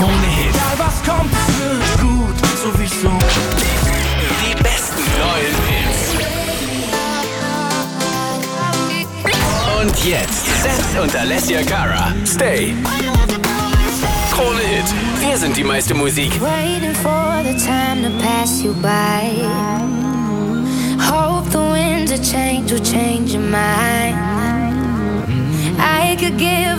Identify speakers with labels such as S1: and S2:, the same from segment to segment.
S1: Krone Hit.
S2: Egal was kommt, es wird gut, sowieso.
S1: Die besten neuen Hits. Und jetzt Seth und Alessia Cara. Stay. Krone Hit. Wir sind die meiste Musik.
S3: Waiting for the time to pass you by. Hope the winds of change will change your mind. I could give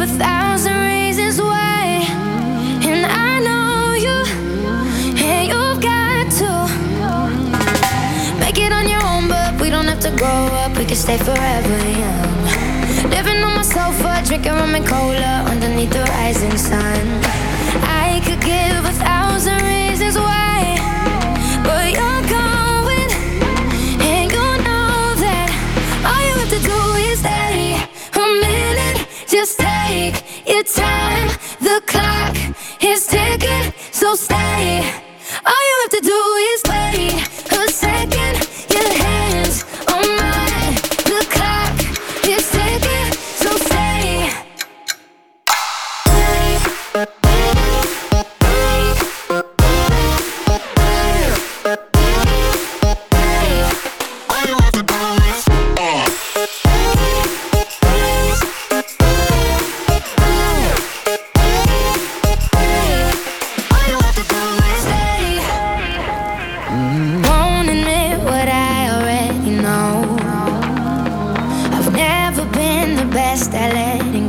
S3: grow up, we can stay forever young. Living on my sofa, drinking rum and cola underneath the rising sun. I could give a thousand reasons why, but you're going, and you know that all you have to do is stay a minute. Just take your time. The clock is ticking, so stay. All you have to do is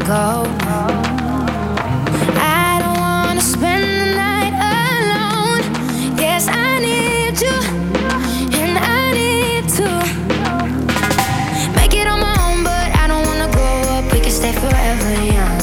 S3: go. I don't wanna spend the night alone. Guess I need you, and I need to make it on my own, but I don't wanna grow up. We can stay forever young.